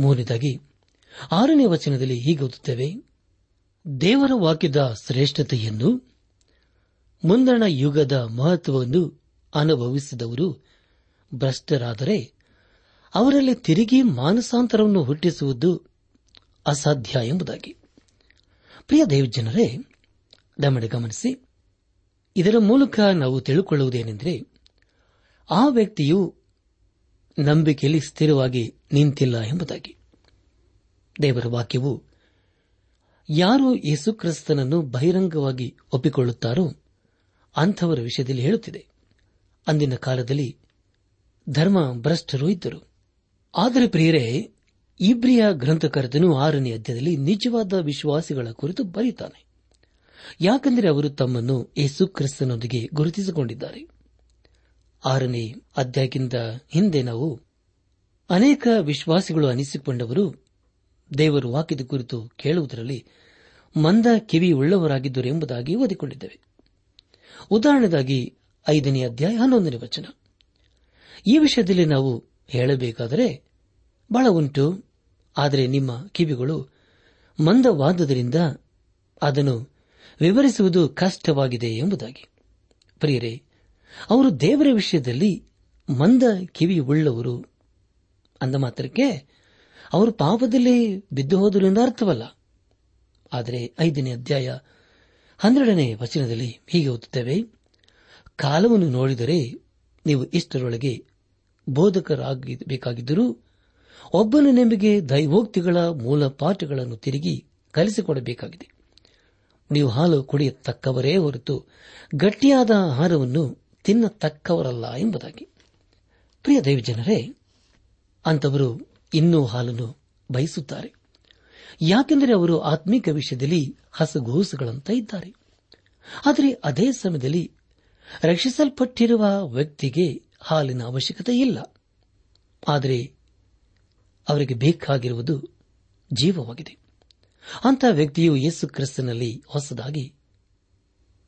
ಮೂರನೇದಾಗಿ ಆರನೇ ವಚನದಲ್ಲಿ ಹೀಗೆ ಓದುತ್ತೇವೆ, ದೇವರ ವಾಕ್ಯದ ಶ್ರೇಷ್ಠತೆಯನ್ನು, ಮುಂದಣ ಯುಗದ ಮಹತ್ವವನ್ನು ಅನುಭವಿಸಿದವರು ಭ್ರಷ್ಟರಾದರೆ ಅವರಲ್ಲಿ ತಿರುಗಿ ಮಾನಸಾಂತರವನ್ನು ಹುಟ್ಟಿಸುವುದು ಅಸಾಧ್ಯ ಎಂಬುದಾಗಿ. ಪ್ರಿಯ ದೇವಜನರೇ ದಮಡೆ ಗಮನಿಸಿ. ಇದರ ಮೂಲಕ ನಾವು ತಿಳುಕೊಳ್ಳುವುದೇನೆಂದರೆ, ಆ ವ್ಯಕ್ತಿಯು ನಂಬಿಕೆಯಲ್ಲಿ ಸ್ಥಿರವಾಗಿ ನಿಂತಿಲ್ಲ ಎಂಬುದಾಗಿ. ದೇವರ ವಾಕ್ಯವು, ಯಾರು ಯೇಸುಕ್ರಿಸ್ತನನ್ನು ಬಹಿರಂಗವಾಗಿ ಒಪ್ಪಿಕೊಳ್ಳುತ್ತಾರೋ ಅಂಥವರ ವಿಷಯದಲ್ಲಿ ಹೇಳುತ್ತಿದೆ. ಅಂದಿನ ಕಾಲದಲ್ಲಿ ಧರ್ಮ ಭ್ರಷ್ಟರು ಇದ್ದರು. ಆದರೆ ಪ್ರಿಯರೇ, ಇಬ್ರಿಯ ಗ್ರಂಥಕರ್ತನು ಆರನೇ ಅಧ್ಯಾಯದಲ್ಲಿ ನಿಜವಾದ ವಿಶ್ವಾಸಿಗಳ ಕುರಿತು ಬರೆಯುತ್ತಾನೆ. ಯಾಕೆಂದರೆ ಅವರು ತಮ್ಮನ್ನು ಯೇಸು ಕ್ರಿಸ್ತನೊಂದಿಗೆ ಗುರುತಿಸಿಕೊಂಡಿದ್ದಾರೆ. ಆರನೇ ಅಧ್ಯಾಯಕ್ಕಿಂತ ಹಿಂದೆ ನಾವು ಅನೇಕ ವಿಶ್ವಾಸಿಗಳು ಅನಿಸಿಕೊಂಡವರು ದೇವರು ವಾಕ್ಯದ ಕುರಿತು ಕೇಳುವುದರಲ್ಲಿ ಮಂದ ಕಿವಿ ಉಳ್ಳವರಾಗಿದ್ದರು ಎಂಬುದಾಗಿ ಓದಿಕೊಂಡಿದ್ದೇವೆ. ಉದಾಹರಣೆಗಾಗಿ ಐದನೇ ಅಧ್ಯಾಯ ಹನ್ನೊಂದನೇ ವಚನ. ಈ ವಿಷಯದಲ್ಲಿ ನಾವು ಹೇಳಬೇಕಾದರೆ, ಬಹಳ ಉಂಟು, ಆದರೆ ನಿಮ್ಮ ಕಿವಿಗಳು ಮಂದವಾದದರಿಂದ ಅದನ್ನು ವಿವರಿಸುವುದು ಕಷ್ಟವಾಗಿದೆ ಎಂಬುದಾಗಿ. ಪ್ರಿಯರೇ, ಅವರು ದೇವರ ವಿಷಯದಲ್ಲಿ ಮಂದ ಕಿವಿ ಉಳ್ಳವರು ಅಂದ ಮಾತ್ರಕ್ಕೆ ಅವರು ಪಾಪದಲ್ಲಿ ಬಿದ್ದು ಹೋದರು ಎಂದು ಅರ್ಥವಲ್ಲ. ಆದರೆ ಐದನೇ ಅಧ್ಯಾಯ ಹನ್ನೆರಡನೇ ವಚನದಲ್ಲಿ ಹೀಗೆ ಓದುತ್ತೇವೆ, ಕಾಲವನ್ನು ನೋಡಿದರೆ ನೀವು ಇಷ್ಟರೊಳಗೆ ಬೋಧಕರಾಗಬೇಕಾಗಿದ್ದರೂ ಒಬ್ಬನು ನಿಮಗೆ ದೈವೋಕ್ತಿಗಳ ಮೂಲ ಪಾಠಗಳನ್ನು ತಿರುಗಿ ಕಲಿಸಿಕೊಡಬೇಕಾಗಿದೆ. ನೀವು ಹಾಲು ಕುಡಿಯತಕ್ಕವರೇ ಹೊರತು ಗಟ್ಟಿಯಾದ ಆಹಾರವನ್ನು ತಿನ್ನತಕ್ಕವರಲ್ಲ ಎಂಬುದಾಗಿ. ಪ್ರಿಯ ದೈವಜನರೇ ಅಂತವರು ಇನ್ನೂ ಹಾಲನ್ನು ಬಯಸುತ್ತಾರೆ. ಯಾಕೆಂದರೆ ಅವರು ಆತ್ಮೀಕ ವಿಷಯದಲ್ಲಿ ಹಸಗೂಸುಗಳಂತ ಇದ್ದಾರೆ. ಆದರೆ ಅದೇ ಸಮಯದಲ್ಲಿ ರಕ್ಷಿಸಲ್ಪಟ್ಟಿರುವ ವ್ಯಕ್ತಿಗೆ ಹಾಲಿನ ಅವಶ್ಯಕತೆ ಇಲ್ಲ. ಆದರೆ ಅವರಿಗೆ ಬೇಕಾಗಿರುವುದು ಜೀವವಾಗಿದೆ. ಅಂತ ವ್ಯಕ್ತಿಯು ಯೇಸು ಕ್ರಿಸ್ತನಲ್ಲಿ ಹೊಸದಾಗಿ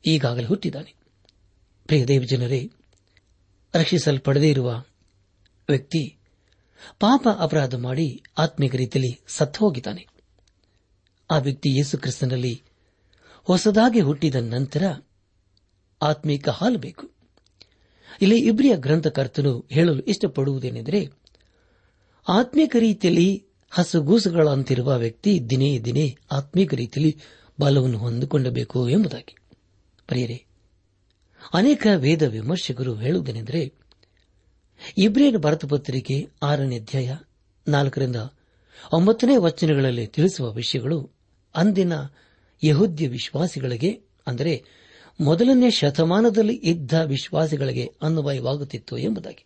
ಈಗಾಗಲೇ ಹುಟ್ಟಿದ್ದಾನೆ. ಪ್ರಿಯ ದೇವಜನರೇ, ರಕ್ಷಿಸಲ್ಪಡದೇ ಇರುವ ವ್ಯಕ್ತಿ ಪಾಪ ಅಪರಾಧ ಮಾಡಿ ಆತ್ಮಿಕ ರೀತಿಯಲ್ಲಿ ಸತ್ತು ಹೋಗಿದ್ದಾನೆ ಆ ವ್ಯಕ್ತಿ ಯೇಸು ಕ್ರಿಸ್ತನಲ್ಲಿ ಹೊಸದಾಗಿ ಹುಟ್ಟಿದ ನಂತರ ಆತ್ಮೀಕ ಹಾಲು ಬೇಕು. ಇಲ್ಲಿ ಇಬ್ರಿಯ ಗ್ರಂಥಕರ್ತನು ಹೇಳಲು ಇಷ್ಟಪಡುವುದೇನೆಂದರೆ, ಆತ್ಮೀಕ ರೀತಿಯಲ್ಲಿ ಹಸುಗೂಸುಗಳಂತಿರುವ ವ್ಯಕ್ತಿ ದಿನೇ ದಿನೇ ಆತ್ಮೀಕ ರೀತಿಯಲ್ಲಿ ಬಲವನ್ನು ಹೊಂದಿಕೊಳ್ಳಬೇಕು ಎಂಬುದಾಗಿ. ಅನೇಕ ವೇದ ವಿಮರ್ಶಕರು ಹೇಳುವುದೇನೆಂದರೆ ಇಬ್ರಿಯರ ಭರತ ಪತ್ರಿಕೆ ಆರನೇ ಅಧ್ಯಾಯ ನಾಲ್ಕರಿಂದ ಒಂಬತ್ತನೇ ವಚನಗಳಲ್ಲಿ ತಿಳಿಸುವ ವಿಷಯಗಳು ಅಂದಿನ ಯಹುದ್ಯ ವಿಶ್ವಾಸಿಗಳಿಗೆ, ಅಂದರೆ ಮೊದಲನೇ ಶತಮಾನದಲ್ಲಿ ಇದ್ದ ವಿಶ್ವಾಸಿಗಳಿಗೆ ಅನ್ವಯವಾಗುತ್ತಿತ್ತು ಎಂಬುದಾಗಿ.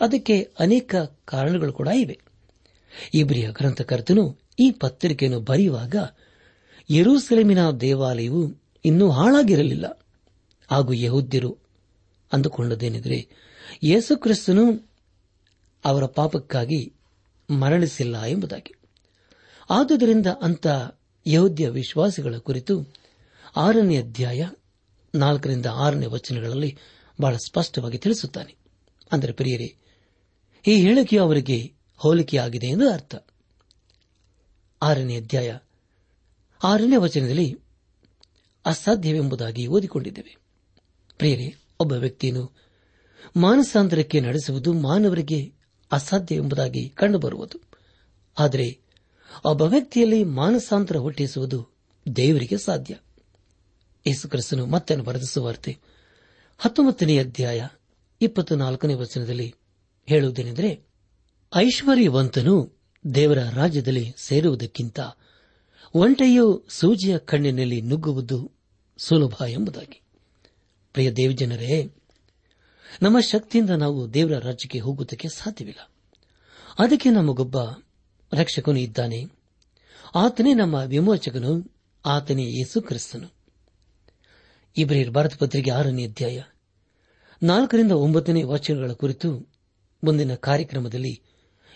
ಅದಕ್ಕೆ ಅನೇಕ ಕಾರಣಗಳು ಕೂಡ ಇವೆ. ಇಬ್ರಿಯ ಗ್ರಂಥಕರ್ತನು ಈ ಪತ್ರಿಕೆಯನ್ನು ಬರೆಯುವಾಗ, ಯರೂಸೆಲೆಮಿನ ದೇವಾಲಯವು ಇನ್ನೂ ಹಾಳಾಗಿರಲಿಲ್ಲ. ಹಾಗೂ ಯಹುದ್ಯರು ಅಂದುಕೊಂಡದೇನೆಂದರೆ ಯೇಸು ಕ್ರಿಸ್ತನು ಅವರ ಪಾಪಕ್ಕಾಗಿ ಮರಣಿಸಿಲ್ಲ ಎಂಬುದಾಗಿ. ಆದುದರಿಂದ ಅಂತ ಯಹೂದ್ಯ ವಿಶ್ವಾಸಿಗಳ ಕುರಿತು ಆರನೇ ಅಧ್ಯಾಯ ನಾಲ್ಕರಿಂದ ಆರನೇ ವಚನಗಳಲ್ಲಿ ಬಹಳ ಸ್ಪಷ್ಟವಾಗಿ ತಿಳಿಸುತ್ತಾನೆ. ಅಂದರೆ ಪ್ರಿಯರೇ, ಈ ಹೇಳಿಕೆಯು ಅವರಿಗೆ ಹೋಲಿಕೆಯಾಗಿದೆ ಎಂದು ಅರ್ಥ. ಆರನೇ ಅಧ್ಯಾಯ ಆರನೇ ವಚನದಲ್ಲಿ ಅಸಾಧ್ಯವೆಂಬುದಾಗಿ ಓದಿಕೊಂಡಿದ್ದೇವೆ. ಪ್ರಿಯರೇ, ಒಬ್ಬ ವ್ಯಕ್ತಿಯನ್ನು ಮಾನಸಾಂತರಕ್ಕೆ ನಡೆಸುವುದು ಮಾನವರಿಗೆ ಅಸಾಧ್ಯ ಎಂಬುದಾಗಿ ಕಂಡುಬರುವುದು. ಆದರೆ ಒಬ್ಬ ವ್ಯಕ್ತಿಯಲ್ಲಿ ಮಾನಸಾಂತರ ಹುಟ್ಟಿಸುವುದು ದೇವರಿಗೆ ಸಾಧ್ಯ. ಯೇಸುಕ್ರಿಸ್ತನು ಮತ್ತೆ ಬರೆದ ಸುವಾರ್ತೆ ಹತ್ತೊಂಬತ್ತನೇ ಅಧ್ಯಾಯ ಇಪ್ಪತ್ತು ನಾಲ್ಕನೇ ವಚನದಲ್ಲಿ ಹೇಳುವುದೇನೆಂದರೆ, ಐಶ್ವರ್ಯವಂತನು ದೇವರ ರಾಜ್ಯದಲ್ಲಿ ಸೇರುವುದಕ್ಕಿಂತ ಒಂಟೆಯು ಸೂಜಿಯ ಕಣ್ಣಿನಲ್ಲಿ ನುಗ್ಗುವುದು ಸುಲಭ ಎಂಬುದಾಗಿ. ಪ್ರಿಯ ದೇವಜನರೇ ನಮ್ಮ ಶಕ್ತಿಯಿಂದ ನಾವು ದೇವರ ರಾಜ್ಯಕ್ಕೆ ಹೋಗುವುದಕ್ಕೆ ಸಾಧ್ಯವಿಲ್ಲ. ಅದಕ್ಕೆ ನಮಗೊಬ್ಬ ರಕ್ಷಕನು ಇದ್ದಾನೆ. ಆತನೇ ನಮ್ಮ ವಿಮೋಚಕನು, ಆತನೇ ಯೇಸು ಕ್ರಿಸ್ತನು. ಇಬ್ರಿಯರ್ ಭಾರತ ಪತ್ರಿಕೆ ಆರನೇ ಅಧ್ಯಾಯ ನಾಲ್ಕರಿಂದ ಒಂಬತ್ತನೇ ವಾಚನಗಳ ಕುರಿತು ಮುಂದಿನ ಕಾರ್ಯಕ್ರಮದಲ್ಲಿ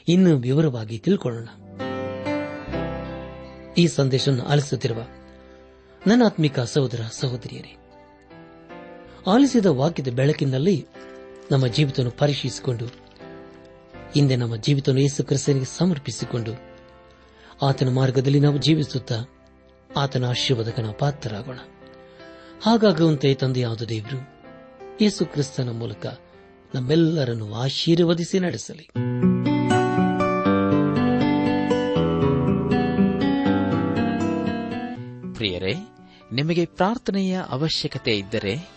ಇನ್ನೂ ವಿವರವಾಗಿ ತಿಳ್ಕೊಳ್ಳೋಣ. ಈ ಸಂದೇಶವನ್ನು ಆಲಿಸುತ್ತಿರುವ ನನ್ನ ಆತ್ಮಿಕ ಸಹೋದರ ಸಹೋದರಿಯರೇ ಆಲಿಸಿದ ವಾಕ್ಯದ ಬೆಳಕಿನಲ್ಲಿ ನಮ್ಮ ಜೀವಿತವನ್ನು ಪರಿಶೀಲಿಸಿಕೊಂಡು ಹಿಂದೆ ನಮ್ಮ ಜೀವಿತವನ್ನು ಯೇಸು ಕ್ರಿಸ್ತನಿಗೆ ಸಮರ್ಪಿಸಿಕೊಂಡು, ಆತನ ಮಾರ್ಗದಲ್ಲಿ ನಾವು ಜೀವಿಸುತ್ತಾ ಆತನ ಆಶೀರ್ವಾದಕನ ಪಾತ್ರರಾಗೋಣ. ಹಾಗಾಗುವಂತೆ ತಂದೆಯಾದ ದೇವರು? ಯೇಸು ಕ್ರಿಸ್ತನ ಮೂಲಕ ನಮ್ಮೆಲ್ಲರನ್ನು ಆಶೀರ್ವದಿಸಿ ನಡೆಸಲಿ. ಪ್ರಿಯರೇ, ನಿಮಗೆ ಪ್ರಾರ್ಥನೆಯ ಅವಶ್ಯಕತೆ ಇದ್ದರೆ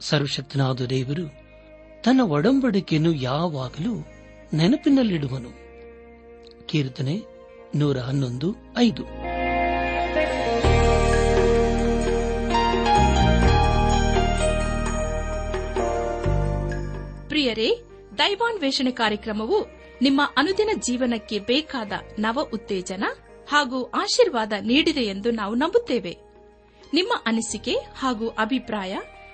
ಸರ್ವಶಕ್ತನಾದ ದೇವರು ತನ್ನ ಒಡಂಬಡಿಕೆಯನ್ನು ಯಾವಾಗಲೂ ನೆನಪಿನಲ್ಲಿಡುವನು. ಕೀರ್ತನೆ ನೂರ ಹನ್ನೊಂದು, ಐದು. ಪ್ರಿಯರೇ, ದೈವಾನ್ವೇಷಣೆ ಕಾರ್ಯಕ್ರಮವು ನಿಮ್ಮ ಅನುದಿನ ಜೀವನಕ್ಕೆ ಬೇಕಾದ ನವ ಉತ್ತೇಜನ ಹಾಗೂ ಆಶೀರ್ವಾದ ನೀಡಿದೆ ಎಂದು ನಾವು ನಂಬುತ್ತೇವೆ. ನಿಮ್ಮ ಅನಿಸಿಕೆ ಹಾಗೂ ಅಭಿಪ್ರಾಯ